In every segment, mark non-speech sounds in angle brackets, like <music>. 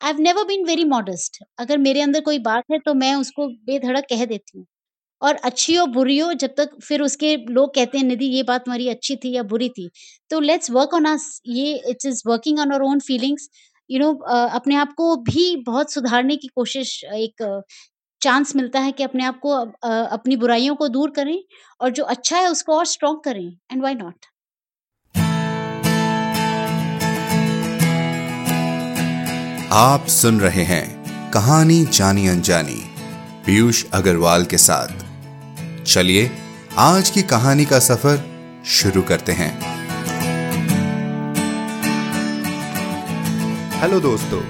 I have never been very modest अगर मेरे अंदर कोई बात है तो मैं उसको बेधड़क कह देती हूँ। और अच्छी हो बुरी हो, जब तक फिर उसके लोग कहते हैं निधि ये बात तुम्हारी अच्छी थी या बुरी थी? तो लेट्स वर्क ऑन अस ये it's is working on our own feelings you know अपने आप को भी बहुत सुधारने की कोशिश, एक चांस मिलता है कि अपने आप को अपनी बुराइयों को दूर करें और जो अच्छा है, उसको और स्ट्रॉन्ग करें। एंड वाई नॉट आप सुन रहे हैं कहानी जानी अनजानी, पीयूष अग्रवाल के साथ। चलिए, आज की कहानी का सफ़र शुरू करते हैं। हेलो दोस्तों,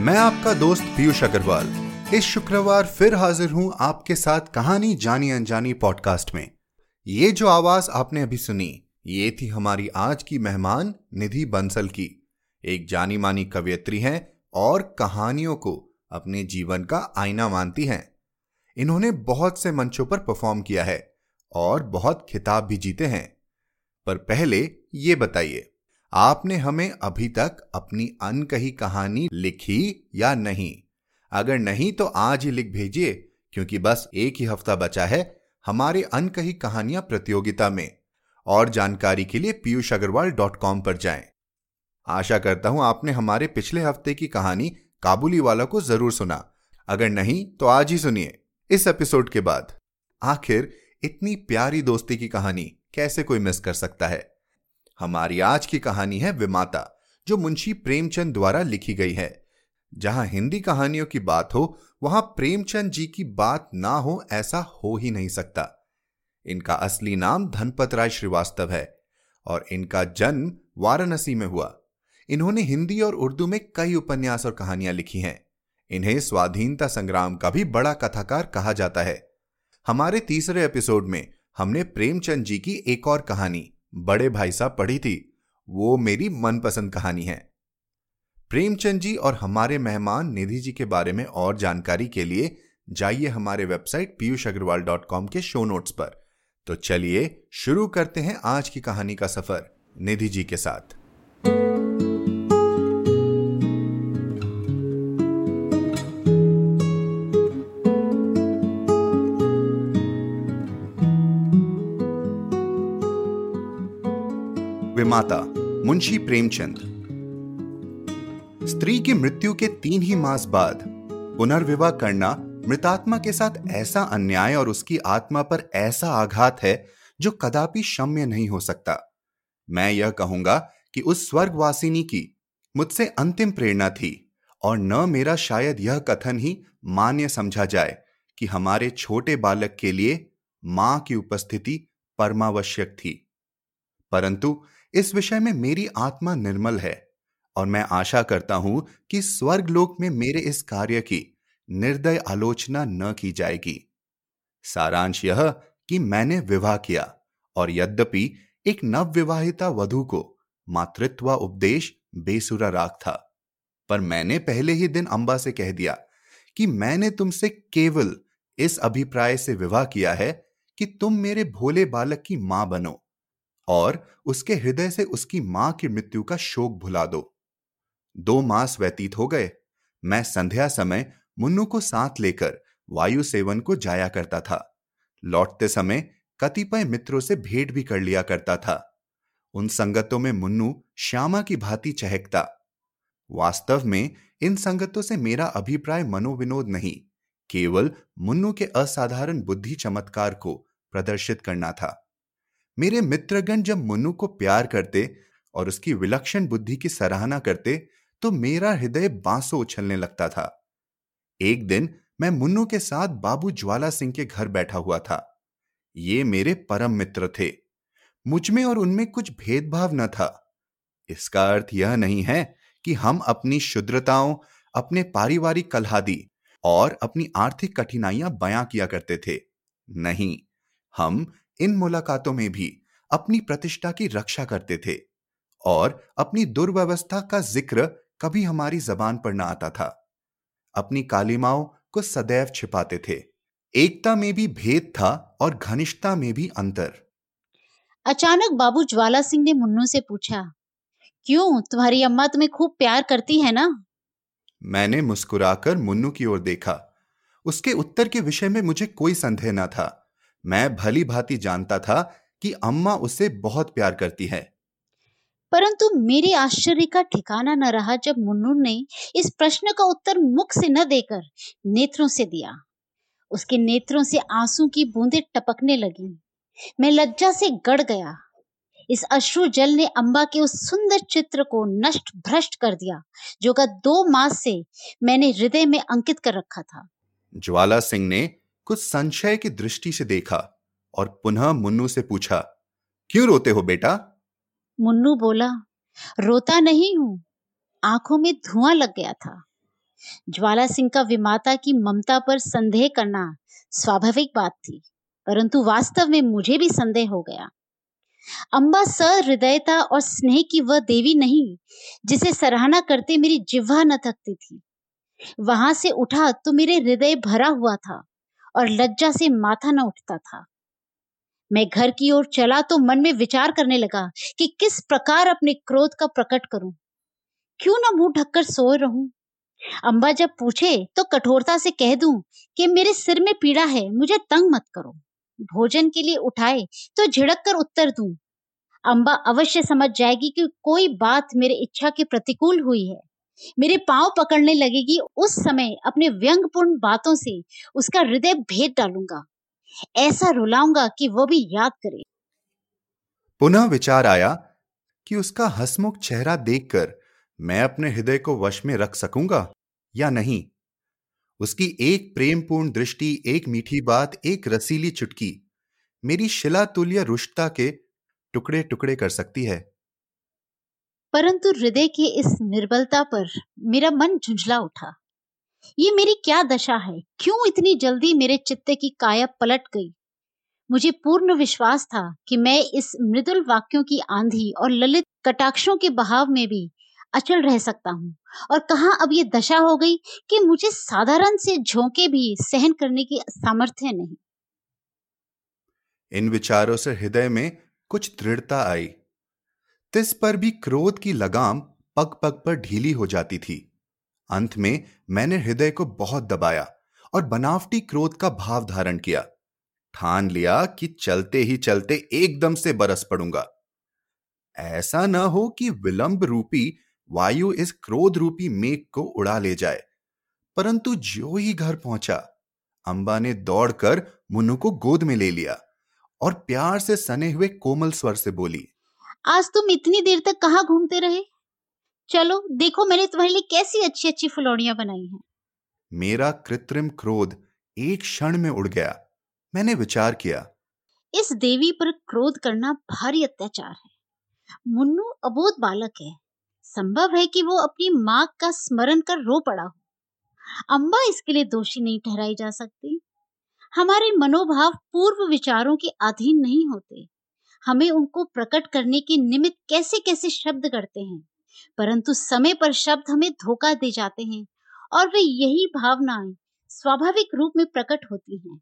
मैं आपका दोस्त पीयूष अग्रवाल। इस शुक्रवार फिर हाजिर हूँ आपके साथ कहानी जानी अनजानी पॉडकास्ट में। ये जो आवाज़ आपने अभी सुनी, ये थी हमारी आज की मेहमान निधि बंसल की। एक जानी मानी कवियत्री हैं और कहानियों को अपने जीवन का आईना मानती हैं। इन्होंने बहुत से मंचों पर परफॉर्म किया है और बहुत खिताब भी जीते हैं। पर पहले ये बताइए, आपने हमें अभी तक अपनी अनकही कहानी लिखी या नहीं? अगर नहीं तो आज ही लिख भेजिए, क्योंकि बस एक ही हफ़्ता बचा है हमारे अनकही कहानियाँ प्रतियोगिता में। और जानकारी के लिए पीयूष अग्रवाल डॉट कॉम पर जाएँ। आशा करता हूँ आपने हमारे पिछले हफ़्ते की कहानी काबुली वाला को ज़रूर सुना। अगर नहीं तो आज ही सुनिए, इस एपिसोड के बाद। आखिर, इतनी प्यारी दोस्ती की कहानी कैसे कोई मिस कर सकता है? हमारी आज की कहानी है विमाता, जो मुंशी प्रेमचंद द्वारा लिखी गई है। जहाँ हिंदी कहानियों की बात हो, वहाँ प्रेमचंद जी की बात ना हो, ऐसा हो ही नहीं सकता। इनका असली नाम धनपत राय श्रीवास्तव है और इनका जन्म वाराणसी में हुआ। इन्होंने हिंदी और उर्दू में कई उपन्यास और कहानियाँ लिखी हैं। इन्हें स्वाधीनता संग्राम का भी बड़ा कथाकार कहा जाता है। हमारे तीसरे एपिसोड में हमने प्रेमचंद जी की एक और कहानी, बड़े भाई साहब पढ़ी थी। वो मेरी मनपसंद कहानी है। प्रेमचंद जी और हमारे मेहमान निधि जी के बारे में और जानकारी के लिए जाइए हमारे website Piyush Agarwal dot com के शो नोट्स पर। तो चलिए शुरू करते हैं आज की कहानी का सफ़र, निधि जी के साथ। विमाता मुंशी प्रेमचंद। स्त्री की मृत्यु के तीन ही मास बाद पुनर्विवाह करना मृतात्मा के साथ ऐसा अन्याय और उसकी आत्मा पर ऐसा आघात है जो कदापि क्षम्य नहीं हो सकता। मैं यह कहूँगा कि उस स्वर्गवासिनी की मुझसे अंतिम प्रेरणा थी और न मेरा शायद यह कथन ही मान्य समझा जाए कि हमारे छोटे बालक के लिए माँ की उपस्थिति परमावश्यक थी। परंतु इस विषय में मेरी आत्मा निर्मल है और मैं आशा करता हूँ कि स्वर्गलोक में मेरे इस कार्य की निर्दय आलोचना न की जाएगी। सारांश यह कि मैंने विवाह किया और यद्यपि एक नवविवाहिता वधु को मातृत्व उपदेश बेसुरा राग था, पर मैंने पहले ही दिन अंबा से कह दिया कि मैंने तुमसे केवल इस अभिप्राय से विवाह किया है कि तुम मेरे भोले बालक की माँ बनो। और उसके हृदय से उसकी माँ की मृत्यु का शोक भुला दो। दो मास व्यतीत हो गए। मैं संध्या समय मुन्नू को साथ लेकर वायु सेवन को जाया करता था। लौटते समय कतिपय मित्रों से भेंट भी कर लिया करता था। उन संगतों में मुन्नू श्यामा की भांति चहकता। वास्तव में इन संगतों से मेरा अभिप्राय मनोविनोद नहीं, केवल मुन्नू के असाधारण बुद्धि चमत्कार को प्रदर्शित करना था। मेरे मित्रगण जब मुन्नू को प्यार करते और उसकी विलक्षण बुद्धि की सराहना करते तो मेरा हृदय बांसों उछलने लगता था। एक दिन मैं मुन्नू के साथ बाबू ज्वाला सिंह के घर बैठा हुआ था। ये मेरे परम मित्र थे। मुझमें और उनमें कुछ भेदभाव न था। इसका अर्थ यह नहीं है कि हम अपनी शुद्रताओं, अपने पारिवारिक कलहादी और अपनी आर्थिक कठिनाइयाँ बयां किया करते थे। नहीं, हम इन मुलाकातों में भी अपनी प्रतिष्ठा की रक्षा करते थे और अपनी दुर्व्यवस्था का ज़िक्र कभी हमारी जबान पर न आता था। अपनी कालिमाओं को सदैव छिपाते थे। एकता में भी भेद था और घनिष्ठता में भी अंतर। अचानक बाबू ज्वाला सिंह ने मुन्नू से पूछा क्यों? तुम्हारी अम्मा तुम्हें खूब प्यार करती है ना? मैंने मुस्कुराकर मुन्नू की ओर देखा। उसके उत्तर के विषय में मुझे कोई संदेह न था। मैं भली भांति जानता था कि अम्मा उसे बहुत प्यार करती है। परंतु मेरे आश्चर्य का ठिकाना न रहा जब मुन्नू ने इस प्रश्न का उत्तर मुख से न देकर नेत्रों से दिया। उसके नेत्रों से आँसू की बूंदें टपकने लगी। मैं लज्जा से गड़ गया। इस अश्रु जल ने अम्बा के उस सुंदर चित्र को नष्ट भ्रष्ट कर दिया जो का दो मास से मैंने हृदय में अंकित कर रखा था। ज्वाला सिंह ने कुछ संशय की दृष्टि से देखा और पुनः मुन्नू से पूछा, क्यों रोते हो बेटा? मुन्नू बोला, रोता नहीं हूँ। आँखों में धुआँ लग गया था। ज्वाला सिंह का विमाता की ममता पर संदेह करना स्वाभाविक बात थी, परंतु वास्तव में मुझे भी संदेह हो गया। अम्बा सहृदयता और स्नेह की वह देवी नहीं, जिसे सराहना करते मेरी जिह्वा न थकती थी। वहाँ से उठा तो मेरे हृदय भरा हुआ था। और लज्जा से माथा न उठता था। मैं घर की ओर चला तो मन में विचार करने लगा कि किस प्रकार अपने क्रोध का प्रकट करूँ। क्यों ना मुँह ढककर सोए रहूँ? अम्बा जब पूछे तो कठोरता से कह दूँ कि मेरे सिर में पीड़ा है, मुझे तंग मत करो। भोजन के लिए उठाए तो झिड़क कर उत्तर दूँ। अम्बा अवश्य समझ जाएगी कि कोई बात मेरे इच्छा के प्रतिकूल हुई है। मेरे पाँव पकड़ने लगेगी, उस समय अपने व्यंगपूर्ण बातों से उसका हृदय भेद डालूँगा। ऐसा रुलाऊँगा कि वो भी याद करे। पुनः विचार आया कि उसका हसमुख चेहरा देखकर मैं अपने हृदय को वश में रख सकूँगा या नहीं। उसकी एक प्रेमपूर्ण दृष्टि, एक मीठी बात, एक रसीली चुटकी मेरी शिला तुल्य रुष्टता के टुकड़े टुकड़े कर सकती है। परंतु हृदय की इस निर्बलता पर मेरा मन झुंझला उठा। ये मेरी क्या दशा है? क्यों इतनी जल्दी मेरे चित्ते की काया पलट गई? मुझे पूर्ण विश्वास था कि मैं इस मृदुल वाक्यों की आंधी और ललित कटाक्षों के बहाव में भी अचल रह सकता हूँ। और कहा अब ये दशा हो गई कि मुझे साधारण से झोंके भी सहन करने की सामर्थ्य नहीं। इन विचारों से हृदय में कुछ दृढ़ता आई। तिस पर भी क्रोध की लगाम पग पग पर ढीली हो जाती थी। अंत में मैंने हृदय को बहुत दबाया और बनावटी क्रोध का भाव धारण किया। ठान लिया कि चलते ही चलते एकदम से बरस पड़ूँगा। ऐसा न हो कि विलंब रूपी वायु इस क्रोध रूपी मेघ को उड़ा ले जाए, परंतु जो ही घर पहुँचा, अंबा ने दौड़कर मुन्नू को गोद में ले लिया और प्यार से सने हुए कोमल स्वर से बोली आज तुम इतनी देर तक कहाँ घूमते रहे? चलो देखो मैंने तुम्हारे लिए कैसी अच्छी अच्छी फुलौड़ियाँ बनाई हैं। मेरा कृत्रिम क्रोध एक क्षण में उड़ गया। मैंने विचार किया। इस देवी पर क्रोध करना भारी अत्याचार है। मुन्नू अबोध बालक है। संभव है कि वो अपनी माँ का स्मरण कर रो पड़ा हो। अम्बा इसके लिए दोषी नहीं ठहराई जा सकती। हमारे मनोभाव पूर्व विचारों के अधीन नहीं होते। हमें उनको प्रकट करने के निमित्त कैसे कैसे शब्द करते हैं? परंतु समय पर शब्द हमें धोखा दे जाते हैं और वे यही भावनाएँ स्वाभाविक रूप में प्रकट होती हैं।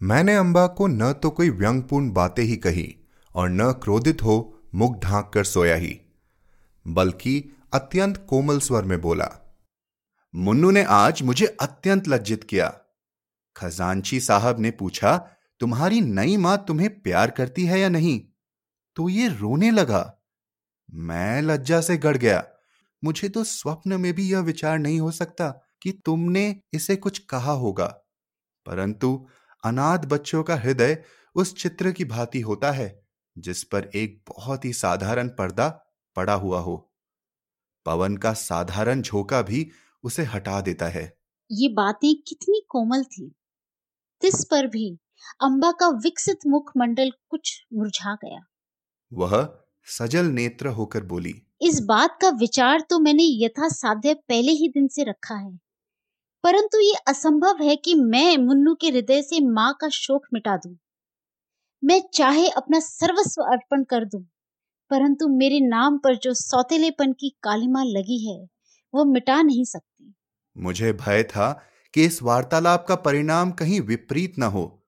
मैंने अंबा को न तो कोई व्यंगपूर्ण बातें ही कही और न क्रोधित हो मुख ढांक कर सोया ही, बल्कि अत्यंत कोमल स्वर में बोला, मुन्नू ने आज मुझे अत्यंत लज्जित किया। खजांची साहब ने पूछा तुम्हारी नई माँ तुम्हें प्यार करती है या नहीं? तो ये रोने लगा। मैं लज्जा से गड़ गया। मुझे तो स्वप्न में भी यह विचार नहीं हो सकता कि तुमने इसे कुछ कहा होगा। परंतु अनाथ बच्चों का हृदय उस चित्र की भांति होता है, जिस पर एक बहुत ही साधारण पर्दा पड़ा हुआ हो। पवन का साधारण झोंका भी उसे हटा देता है। ये बातें कितनी कोमल थी। तिस पर भी अंबा का विकसित मुखमंडल कुछ मुरझा गया। वह सजल नेत्र होकर बोली इस बात का विचार तो मैंने यथा साध्य पहले ही दिन से रखा है। परंतु ये असंभव है कि मैं मुन्नू के हृदय से माँ का शोक मिटा दूँ। मैं चाहे अपना सर्वस्व अर्पण कर दूँ, परंतु मेरे नाम पर जो सौतेलेपन की कालिमा लगी है वो मिटा नहीं सकती। मुझे भय था कि इस वार्तालाप का परिणाम कहीं विपरीत न हो।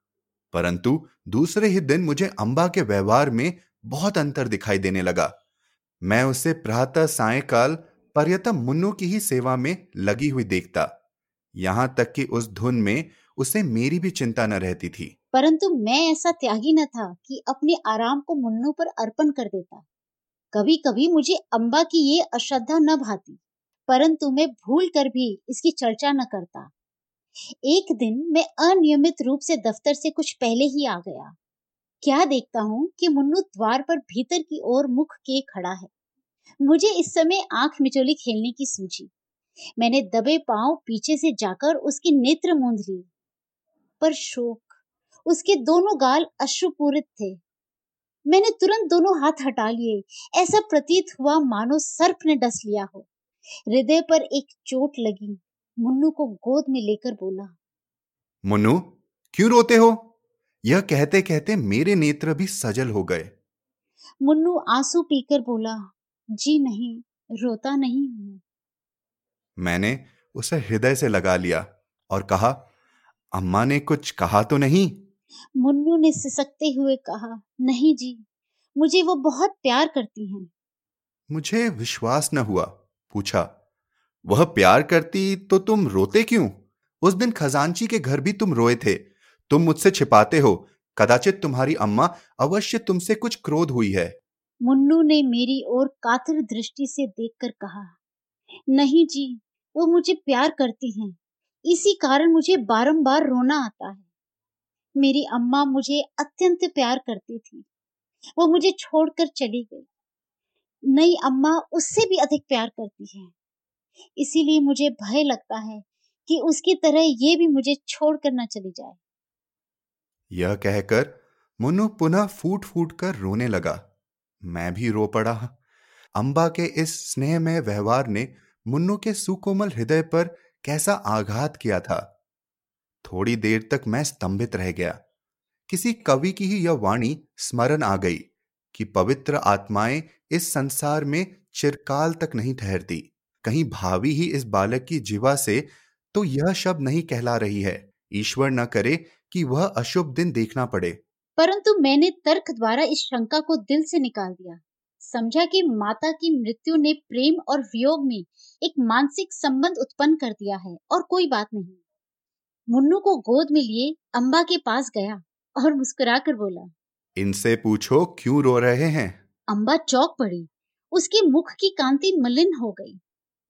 परंतु दूसरे ही दिन मुझे अंबा के व्यवहार में बहुत अंतर दिखाई देने लगा। मैं उसे प्रातः, सायकाल, पर्यतम मुन्नू की ही सेवा में लगी हुई देखता। यहाँ तक कि उस धुन में उसे मेरी भी चिंता न रहती थी। परंतु मैं ऐसा त्यागी न था कि अपने आराम को मुन्नू पर अर्पण कर देता। कभी कभी मुझे अम्बा की ये अश्रद्धा न भाती, परंतु मैं भूल कर भी इसकी चर्चा न करता। एक दिन मैं अनियमित रूप से दफ्तर से कुछ पहले ही आ गया। क्या देखता हूँ कि मुन्नू द्वार पर भीतर की ओर मुख के खड़ा है। मुझे इस समय आँख मिचोली खेलने की सूझी। मैंने दबे पाँव पीछे से जाकर उसके नेत्र मूंद लिए पर शोक, उसके दोनों गाल अश्रुपूरित थे। मैंने तुरंत दोनों हाथ हटा लिए। ऐसा प्रतीत हुआ मानो सर्प ने डस लिया हो। हृदय पर एक चोट लगी। मुन्नू को गोद में लेकर बोला मुन्नू क्यों रोते हो? यह कहते कहते मेरे नेत्र भी सजल हो गए. मुन्नू आँसू पीकर बोला जी नहीं रोता नहीं हूँ। मैंने उसे हृदय से लगा लिया और कहा अम्मा ने कुछ कहा तो नहीं? मुन्नू ने सिसकते हुए कहा नहीं जी मुझे वो बहुत प्यार करती हैं। मुझे विश्वास न हुआ पूछा। वह प्यार करती तो तुम रोते क्यों? उस दिन खजांची के घर भी तुम रोए थे। तुम मुझसे छिपाते हो। कदाचित तुम्हारी अम्मा अवश्य तुमसे कुछ क्रोध हुई है। मुन्नू ने मेरी ओर कातर दृष्टि से देखकर कहा, नहीं जी, वो मुझे प्यार करती हैं। इसी कारण मुझे बारंबार रोना आता है। मेरी अम्मा मुझे अत्यंत प्यार करती थी। वो मुझे छोड़कर चली गई। नई अम्मा उससे भी अधिक प्यार करती है। इसीलिए मुझे भय लगता है कि उसकी तरह ये भी मुझे छोड़कर न चली जाए। यह कहकर मुन्नू पुनः फूट फूट कर रोने लगा। मैं भी रो पड़ा। अंबा के इस स्नेह में व्यवहार ने मुन्नू के सुकोमल हृदय पर कैसा आघात किया था? थोड़ी देर तक मैं स्तंभित रह गया। किसी कवि की ही यह वाणी स्मरण आ गई कि पवित्र आत्माएँ इस संसार में चिरकाल तक नहीं ठहरती। कहीं भावी ही इस बालक की जीवा से तो यह शब्द नहीं कहला रही है। ईश्वर न करे कि वह अशुभ दिन देखना पड़े। परंतु मैंने तर्क द्वारा इस शंका को दिल से निकाल दिया। समझा कि माता की मृत्यु ने प्रेम और वियोग में एक मानसिक संबंध उत्पन्न कर दिया है और कोई बात नहीं। मुन्नू को गोद में लिए अम्बा के पास गया और मुस्कुराकर बोला इनसे पूछो क्यों रो रहे हैं? अम्बा चौक पड़ी। उसके मुख की कांति मलिन हो गई।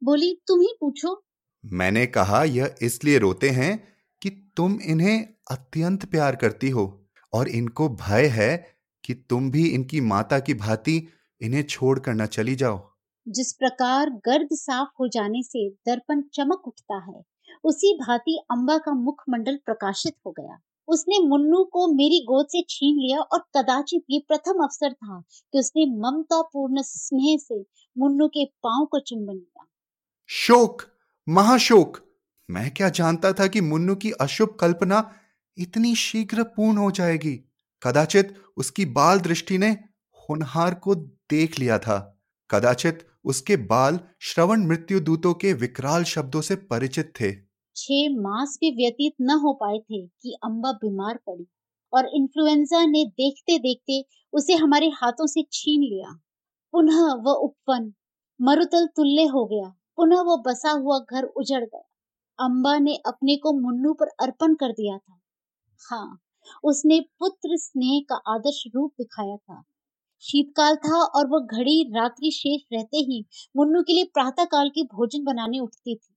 बोली तुम ही पूछो। मैंने कहा यह इसलिए रोते हैं कि तुम इन्हें अत्यंत प्यार करती हो और इनको भय है कि तुम भी इनकी माता की भांति इन्हें छोड़कर न चली जाओ। जिस प्रकार गर्द साफ़ हो जाने से दर्पण चमक उठता है उसी भांति अम्बा का मुखमंडल प्रकाशित हो गया। उसने मुन्नू को मेरी गोद से छीन लिया और कदाचित ये प्रथम अवसर था कि उसने ममता पूर्ण स्नेह से मुन्नू के पाँव को चुंबन लिया। शोक, महाशोक। मैं क्या जानता था कि मुन्नू की अशुभ कल्पना इतनी शीघ्र पूर्ण हो जाएगी? कदाचित उसकी बाल दृष्टि ने होनहार को देख लिया था। कदाचित उसके बाल श्रवण मृत्यु दूतों के विकराल शब्दों से परिचित थे। छह मास भी व्यतीत न हो पाए थे कि अम्बा बीमार पड़ी और इन्फ्लुएंजा ने देखते देखते उसे हमारे हाथों से छीन लिया। पुनः वह उपवन, मरुतल तुल्य हो गया। पुनः वो बसा हुआ घर उजड़ गया। अम्बा ने अपने को मुन्नू पर अर्पण कर दिया था। हाँ उसने पुत्र स्नेह का आदर्श रूप दिखाया था। शीतकाल था और वह घड़ी रात्रि शेष रहते ही मुन्नू के लिए प्रातः काल की भोजन बनाने उठती थी।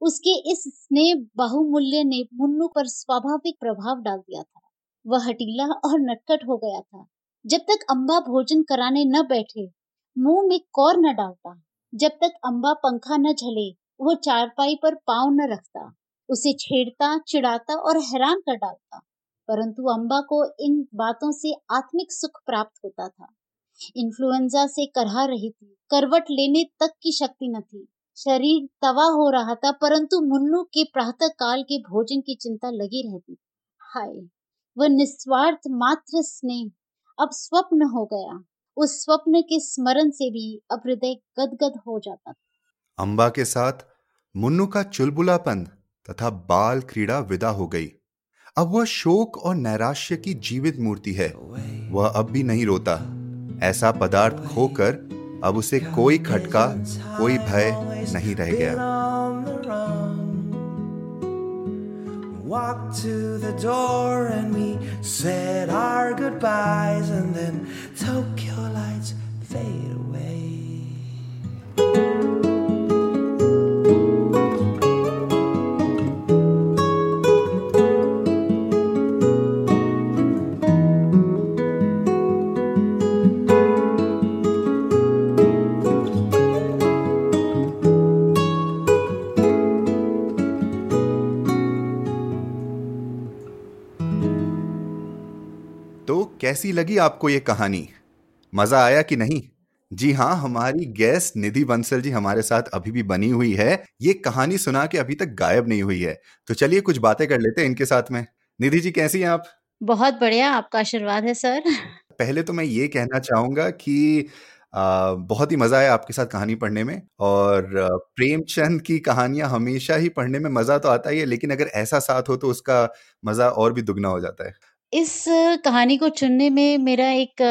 उसके इस स्नेह बहुमूल्य ने मुन्नू पर स्वाभाविक प्रभाव डाल दिया था। वह हटीला और नटखट हो गया था। जब तक अम्बा भोजन कराने न बैठे, मुँह में कौर न डालता। जब तक अम्बा पंखा न झले, वो चारपाई पर पाँव न रखता। उसे छेड़ता, चिढ़ाता और हैरान कर डालता। परंतु अम्बा को इन बातों से आत्मिक सुख प्राप्त होता था। इन्फ्लुएंजा से करहा रही थी, करवट लेने तक की शक्ति न थी। शरीर तवा हो रहा था, परंतु मुन्नू के प्रातः काल के भोजन की चिंता लगी रहती हाय, वह निस्वार्थ मात्र स्नेह अब स्वप्न हो गया। उस स्वप्न के स्मरण से भी अब हृदय गदगद हो जाता था। अम्बा के साथ मुन्नू का चुलबुलापन तथा बाल क्रीड़ा विदा हो गई। अब वह शोक और नैराश्य की जीवित मूर्ति है। वह अब भी नहीं रोता। ऐसा पदार्थ खोकर अब उसे कोई खटका, कोई भय नहीं रह गया। Walked to the door and we said our goodbyes, and then Tokyo lights fade away. तो कैसी लगी आपको ये कहानी? मज़ा आया कि नहीं? जी हाँ हमारी गेस्ट निधि बंसल जी हमारे साथ अभी भी बनी हुई है। ये कहानी सुना के अभी तक गायब नहीं हुई है। तो चलिए कुछ बातें कर लेते हैं इनके साथ में। निधि जी कैसी हैं आप? बहुत बढ़िया आपका आशीर्वाद है सर। पहले तो मैं ये कहना चाहूँगा कि आ, बहुत ही मज़ा आया आपके साथ कहानी पढ़ने में और प्रेमचंद की कहानियाँ हमेशा ही पढ़ने में मज़ा तो आता ही है लेकिन अगर ऐसा साथ हो तो उसका मज़ा और भी दुगना हो जाता है। इस कहानी को चुनने में मेरा एक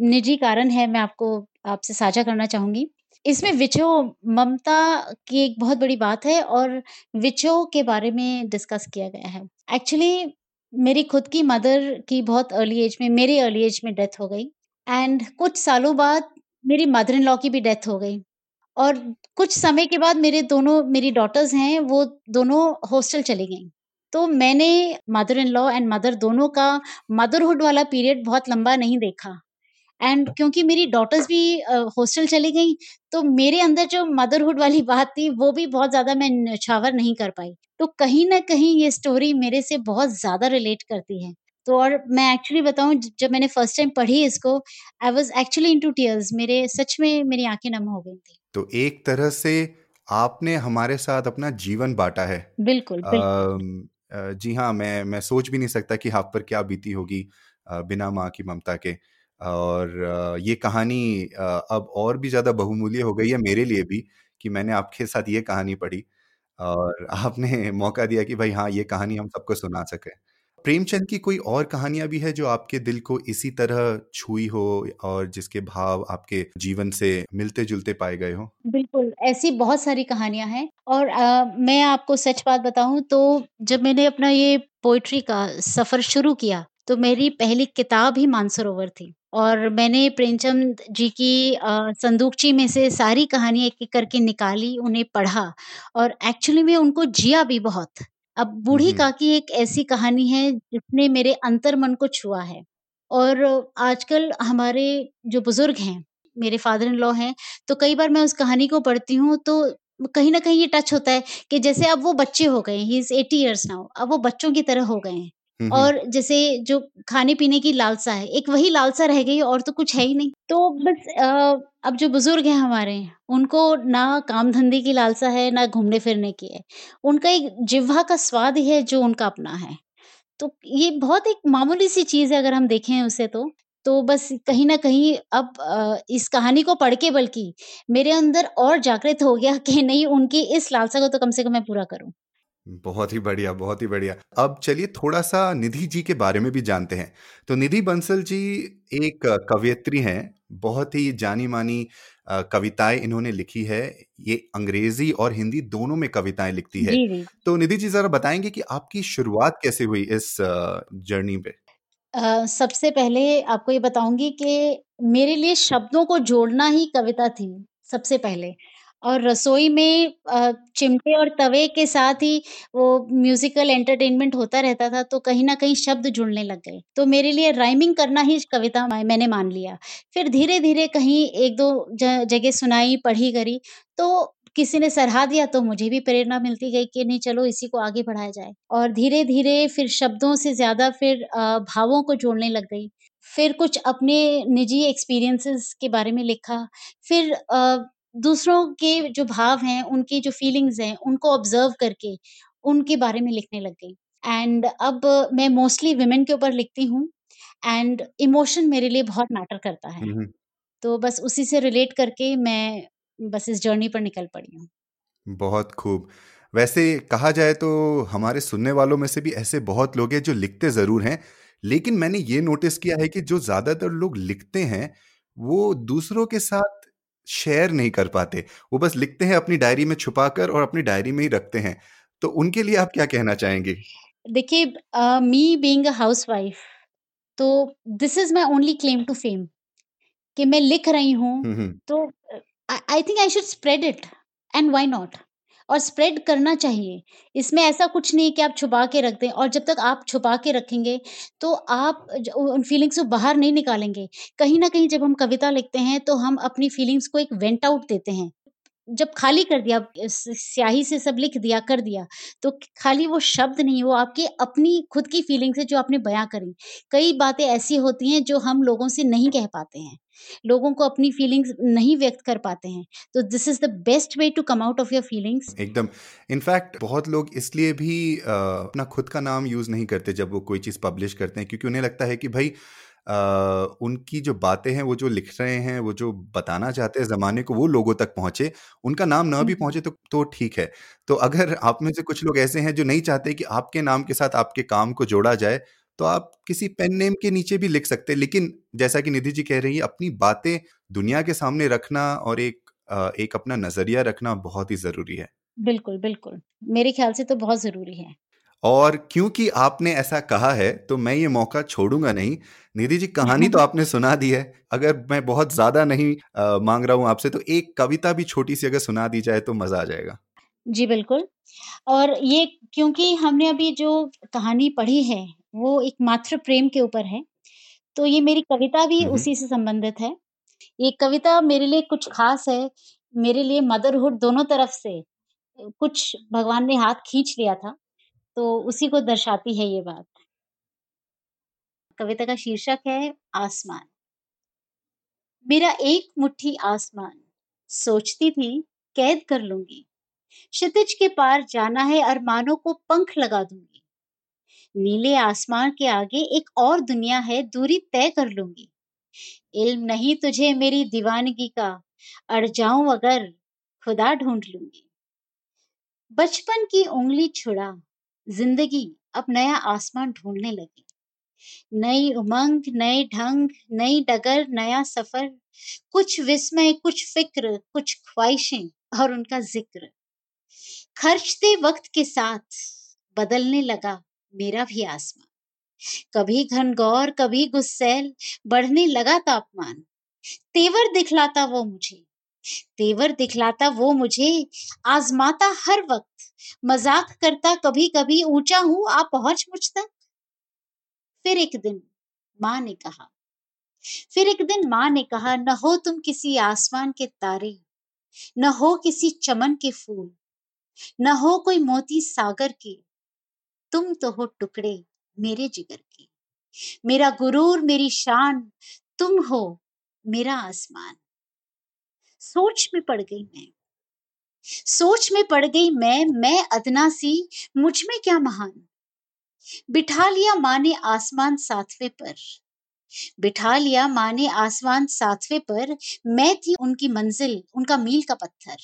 निजी कारण है, मैं आपको, आपसे साझा करना चाहूँगी। इसमें विचो ममता की एक बहुत बड़ी बात है और विचो के बारे में डिस्कस किया गया है। एक्चुअली मेरी खुद की मदर की बहुत अर्ली एज में, मेरे अर्ली एज में डेथ हो गई एंड कुछ सालों बाद मेरी मदर इन लॉ की भी डेथ हो गई और कुछ समय के बाद मेरे दोनों, मेरी डॉटर्स हैं, वो दोनों हॉस्टल चली गईं। तो मैंने mother in law and mother दोनों का मदरहुड वाला पीरियड बहुत लंबा नहीं देखा। एंड क्योंकि मेरी डॉटर्स भी हॉस्टल चली गई तो मेरे अंदर जो मदरहुड वाली बात थी वो भी बहुत ज़्यादा मैं न्यौछावर नहीं कर पाई। तो कहीं ना कहीं ये स्टोरी मेरे से बहुत ज़्यादा रिलेट करती है। तो और मैं एक्चुअली बताऊँ जब मैंने फ़र्स्ट टाइम पढ़ी इसको I was actually into tears मेरे सच में मेरी आँखें नम हो गई थी। तो एक तरह से आपने हमारे साथ अपना जीवन बांटा है। बिल्कुल बिल्कुल। जी हाँ मैं मैं सोच भी नहीं सकता कि हाफ़ पर क्या बीती होगी बिना माँ की ममता के। और ये कहानी अब और भी ज़्यादा बहुमूल्य हो गई है मेरे लिए भी कि मैंने आपके साथ ये कहानी पढ़ी। और आपने <laughs> मौका दिया कि भाई हाँ ये कहानी हम सबको सुना सके। प्रेमचंद की कोई और कहानियाँ भी है जो आपके दिल को इसी तरह छुई हो और जिसके भाव आपके जीवन से मिलते जुलते पाए गए हो बिल्कुल, ऐसी बहुत सारी कहानियाँ हैं और अ, मैं आपको सच बात बताऊँ तो जब मैंने अपना ये पोइट्री का सफ़र शुरू किया, तो मेरी पहली किताब ही मानसरोवर थी और मैंने प्रेमचंद जी की संदूकची में से सारी कहानियाँ एक-एक करके निकाली, उन्हें पढ़ा और एक्चुअली में उनको जिया भी बहुत। अब बूढ़ी हम्म काकी एक ऐसी कहानी है जिसने मेरे अंतर मन को छुआ है और आजकल हमारे जो बुज़ुर्ग हैं, मेरे फादर इन लॉ हैं, तो कई बार मैं उस कहानी को पढ़ती हूँ तो कहीं ना कहीं ये टच होता है कि जैसे अब वो बच्चे हो गए हैं, he is eighty years now अब वो बच्चों की तरह हो गए हैं। और जैसे जो खाने-पीने की लालसा है, एक वही लालसा रह गई और तो कुछ है ही नहीं। तो बस अ, अब जो बुज़ुर्ग हैं हमारे, उनको ना काम-धंधे की लालसा है, ना घूमने-फिरने की है। उनका एक जिह्वा का स्वाद ही है जो उनका अपना है। तो ये बहुत एक मामूली-सी चीज़ है अगर हम देखें उसे तो। तो बस कहीं ना कहीं अब इस कहानी को पढ़ के बल्कि मेरे अंदर और जागृत हो गया कि नहीं उनकी इस लालसा को तो कम से कम मैं पूरा करूँ। बहुत ही बढ़िया बहुत ही बढ़िया। अब चलिए थोड़ा सा निधि जी के बारे में भी जानते हैं। तो निधि बंसल जी एक कवयित्री हैं बहुत ही जानी मानी अ, कविताएँ इन्होंने लिखी है। ये अंग्रेज़ी और हिंदी दोनों में कविताएँ लिखती है। जी, जी। तो निधि जी जरा बताएँगे कि आपकी शुरुआत कैसे हुई इस जर्नी पे? अ, सबसे पहले आपको ये बताऊँगी कि मेरे लिए शब्दों को जोड़ना ही कविता थी, सबसे पहले। और रसोई में चिमटे और तवे के साथ ही वो म्यूज़िकल एंटरटेनमेंट होता रहता था, तो कहीं न कहीं शब्द जुड़ने लग गए। तो मेरे लिए राइमिंग करना ही कविता मैंने मान लिया। फिर धीरे-धीरे कहीं 1-2 ज जगह सुनाई, पढ़ी करी, तो किसी ने सराहा दिया तो मुझे भी प्रेरणा मिलती गई कि नहीं चलो इसी को आगे बढ़ाया जाए। और धीरे-धीरे फिर शब्दों से ज़्यादा फिर भावों को जोड़ने लग गई। फिर कुछ अपने निजी एक्सपीरियंसेस के बारे में लिखा। फिर दूसरों के जो भाव हैं, उनकी जो फीलिंग्स हैं, उनको ऑब्ज़र्व करके उनके बारे में लिखने लग गई। एंड अब मैं मोस्टली वुमेन के ऊपर लिखती हूँ एंड इमोशन मेरे लिए बहुत मैटर करता है। तो बस उसी से रिलेट करके मैं बस इस जर्नी पर निकल पड़ी हूँ। बहुत खूब वैसे कहा जाए तो हमारे सुनने वालों में से भी ऐसे बहुत लोग हैं जो लिखते ज़रूर हैं लेकिन मैंने ये नोटिस किया है कि जो ज़्यादातर लोग लिखते हैं वो दूसरों के साथ शेयर नहीं कर पाते। वो बस लिखते हैं अपनी डायरी में छुपा कर और अपनी डायरी में ही रखते हैं। तो उनके लिए आप क्या कहना चाहेंगे? देखिए मी बीइंग अ हाउसवाइफ तो this is my only claim to fame कि मैं लिख रही हूँ तो I think I should spread it and why not और स्प्रेड करना चाहिए। इसमें ऐसा कुछ नहीं कि आप छुपा के रख दें और जब तक आप छुपा के रखेंगे तो आप उन फीलिंग्स को बाहर नहीं निकालेंगे। कहीं ना कहीं जब हम कविता लिखते हैं तो हम अपनी फीलिंग्स को एक वेंट आउट देते हैं। जब खाली कर दिया स्याही से सब लिख दिया, कर दिया तो खाली वो शब्द नहीं, वो आपकी अपनी, खुद की फीलिंग्स है जो आपने बयां करी। कई बातें ऐसी होती हैं जो हम लोगों से नहीं कह पाते हैं। लोगों को अपनी फीलिंग्स नहीं व्यक्त कर पाते हैं। तो this is the best way to come out of your feelings एकदम। इनफैक्ट बहुत लोग इसलिए भी अपना खुद का नाम यूज़ नहीं करते जब वो कोई चीज़ पब्लिश करते हैं क्योंकि उन्हें लगता है कि भाई अ, उनकी जो बातें हैं वो जो लिख रहे हैं वो जो बताना चाहते हैं जमाने को वो लोगों तक पहुँचे। उनका नाम ना भी हम्म। पहुँचे तो तो ठीक है। तो अगर आप में से कुछ लोग ऐसे हैं जो नहीं चाहते कि आपके नाम के साथ आपके काम को जोड़ा जाए तो आप किसी पेन नेम के नीचे भी लिख सकते हैं। लेकिन जैसा कि निधि जी कह रही है अपनी बातें दुनिया के सामने रखना और एक एक अपना नज़रिया रखना बहुत ही ज़रूरी है। बिल्कुल बिल्कुल। मेरे ख्याल से तो बहुत ज़रूरी है। और क्योंकि आपने ऐसा कहा है तो मैं ये मौका छोड़ूँगा नहीं। निधि जी कहानी तो <laughs> आपने सुना दी है। अगर मैं बहुत ज़्यादा नहीं अ, मांग रहा हूँ आपसे तो एक कविता भी छोटी सी अगर सुना दी जाए तो मज़ा आ जाएगा। जी बिल्कुल। और ये क्योंकि हमने अभी जो कहानी पढ़ी है वो एक मातृ प्रेम के ऊपर है। तो ये मेरी कविता भी उसी से संबंधित है। ये कविता मेरे लिए कुछ खास है मेरे लिए मदरहुड दोनों तरफ़ से कुछ भगवान ने हाथ खींच लिया था तो उसी को दर्शाती है ये बात। कविता का शीर्षक है आसमान। मेरा एक मुट्ठी आसमान सोचती थी कैद कर लूँगी। क्षितिज के पार जाना है अरमानों को पंख लगा दूँगी। नीले आसमान के आगे एक और दुनिया है, दूरी तय कर लूँगी। इल्म नहीं तुझे मेरी दीवानगी का, अड़ जाऊँ अगर खुदा ढूंढ लूँगी। बचपन की उंगली छुड़ा, ज़िंदगी अब नया आसमान ढूँढने लगी। नई उमंग, नए ढंग, नई डगर, नया सफ़र, कुछ विस्मय, कुछ फ़िक्र, कुछ ख्वाहिशें और उनका ज़िक्र। खर्चते वक्त के साथ बदलने लगा मेरा भी आसमान कभी घनघोर कभी गुस्सैल, बढ़ने लगा तापमान। तेवर दिखलाता वो मुझे। तेवर दिखलाता वो मुझे, आजमाता हर वक्त। मज़ाक करता कभी कभी ऊँचा हूँ, आप पहुँच मुझ तक? फिर एक दिन माँ ने कहा। फिर एक दिन माँ ने कहा, न हो तुम किसी आसमान के तारे, न हो किसी चमन के फूल, न हो कोई मोती सागर के तुम तो हो टुकड़े मेरे जिगर के। मेरा गुरूर, मेरी शान, तुम हो मेरा आसमान। सोच में पड़ गई मैं। सोच में पड़ गई मैं मैं अदना सी, मुझमें क्या महान? बिठा लिया माँ ने आसमान सातवें पर। बिठा लिया माँ ने आसमान सातवें पर, मैं थी उनकी मंजिल, उनका मील का पत्थर।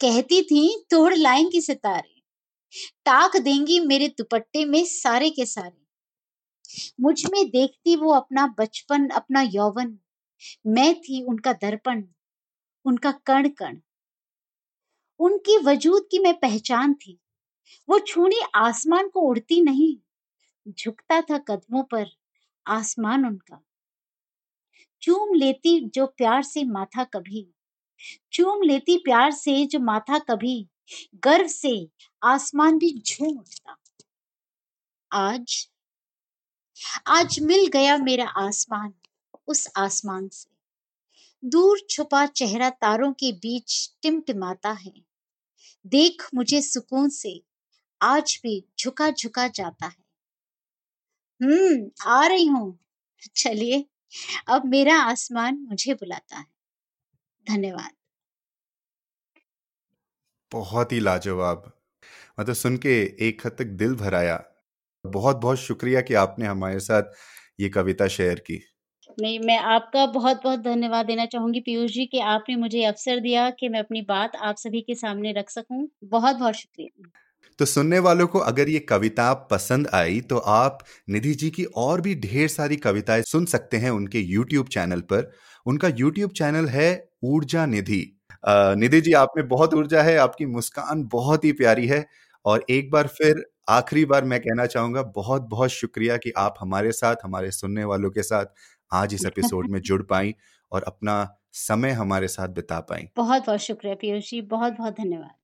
कहती थी, तोड़ लाएँगी सितारे। टाक देंगी मेरे दुपट्टे में सारे के सारे। मुझमें देखती वो अपना बचपन, अपना यौवन। मैं थी उनका दर्पण, उनका कण कण उनकी वजूद की मैं पहचान थी। वो छूनी आसमान को उड़ती नहीं, झुकता था कदमों पर आसमान उनका। चूम लेती जो प्यार से माथा कभी, चूम लेती प्यार से जो माथा कभी। गर्व से आसमान भी झूम उठता। आज आज मिल गया मेरा आसमान, उस आसमान से। दूर छुपा चेहरा तारों के बीच टिमटिमाता है। देख मुझे सुकून से, आज भी झुका झुका जाता है। हम्म आ रही हूँ। चलिए, अब मेरा आसमान मुझे बुलाता है। धन्यवाद। बहुत ही लाजवाब। मतलब सुन के एक हद तक दिल भर आया बहुत बहुत शुक्रिया कि आपने हमारे साथ ये कविता शेयर की। नहीं मैं आपका बहुत बहुत धन्यवाद देना चाहूँगी पीयूष जी कि आपने मुझे अवसर दिया कि मैं अपनी बात आप सभी के सामने रख सकूँ। बहुत बहुत शुक्रिया। तो सुनने वालों को अगर ये कविता पसंद आई तो आप निधि जी की और भी ढेर सारी कविताएँ सुन सकते हैं उनके YouTube चैनल पर। उनका YouTube चैनल है ऊर्जा निधि। निधि जी आप में बहुत ऊर्जा है आपकी मुस्कान बहुत ही प्यारी है और एक बार फिर आखिरी बार मैं कहना चाहूँगा बहुत बहुत शुक्रिया कि आप हमारे साथ हमारे सुनने वालों के साथ आज इस एपिसोड में जुड़ पाई और अपना समय हमारे साथ बिता पाई। बहुत बहुत शुक्रिया पीयूष जी बहुत बहुत धन्यवाद।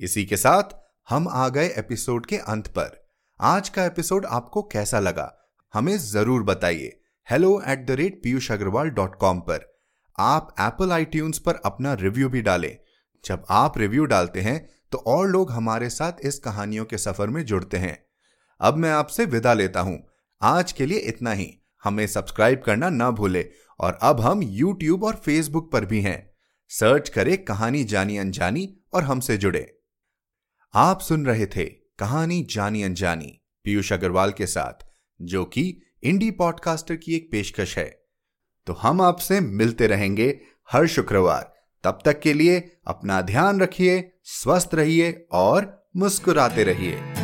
इसी के साथ हम आ गए एपिसोड के अंत पर। आज का एपिसोड आपको कैसा लगा हमें ज़रूर बताइए। Hello at the rate Piyush Agarwal dot com पर। आप एप्पल आई पर अपना रिव्यू भी डालें। जब आप रिव्यू डालते हैं तो और लोग हमारे साथ इस कहानियों के सफ़र में जुड़ते हैं। अब मैं आपसे विदा लेता हूँ। आज के लिए इतना ही। हमें सब्सक्राइब करना ना भूले। और अब हम यूट्यूब और फेसबुक पर भी हैं। सर्च करें कहानी जानी अनजानी और हमसे जुड़े। आप सुन रहे थे कहानी जानी अनजानी पीयूष अग्रवाल के साथ, जो कि इंडी पॉडकास्टर की एक पेशकश है। तो हम आपसे मिलते रहेंगे हर शुक्रवार। तब तक के लिए अपना ध्यान रखिए, स्वस्थ रहिए और मुस्कुराते रहिए।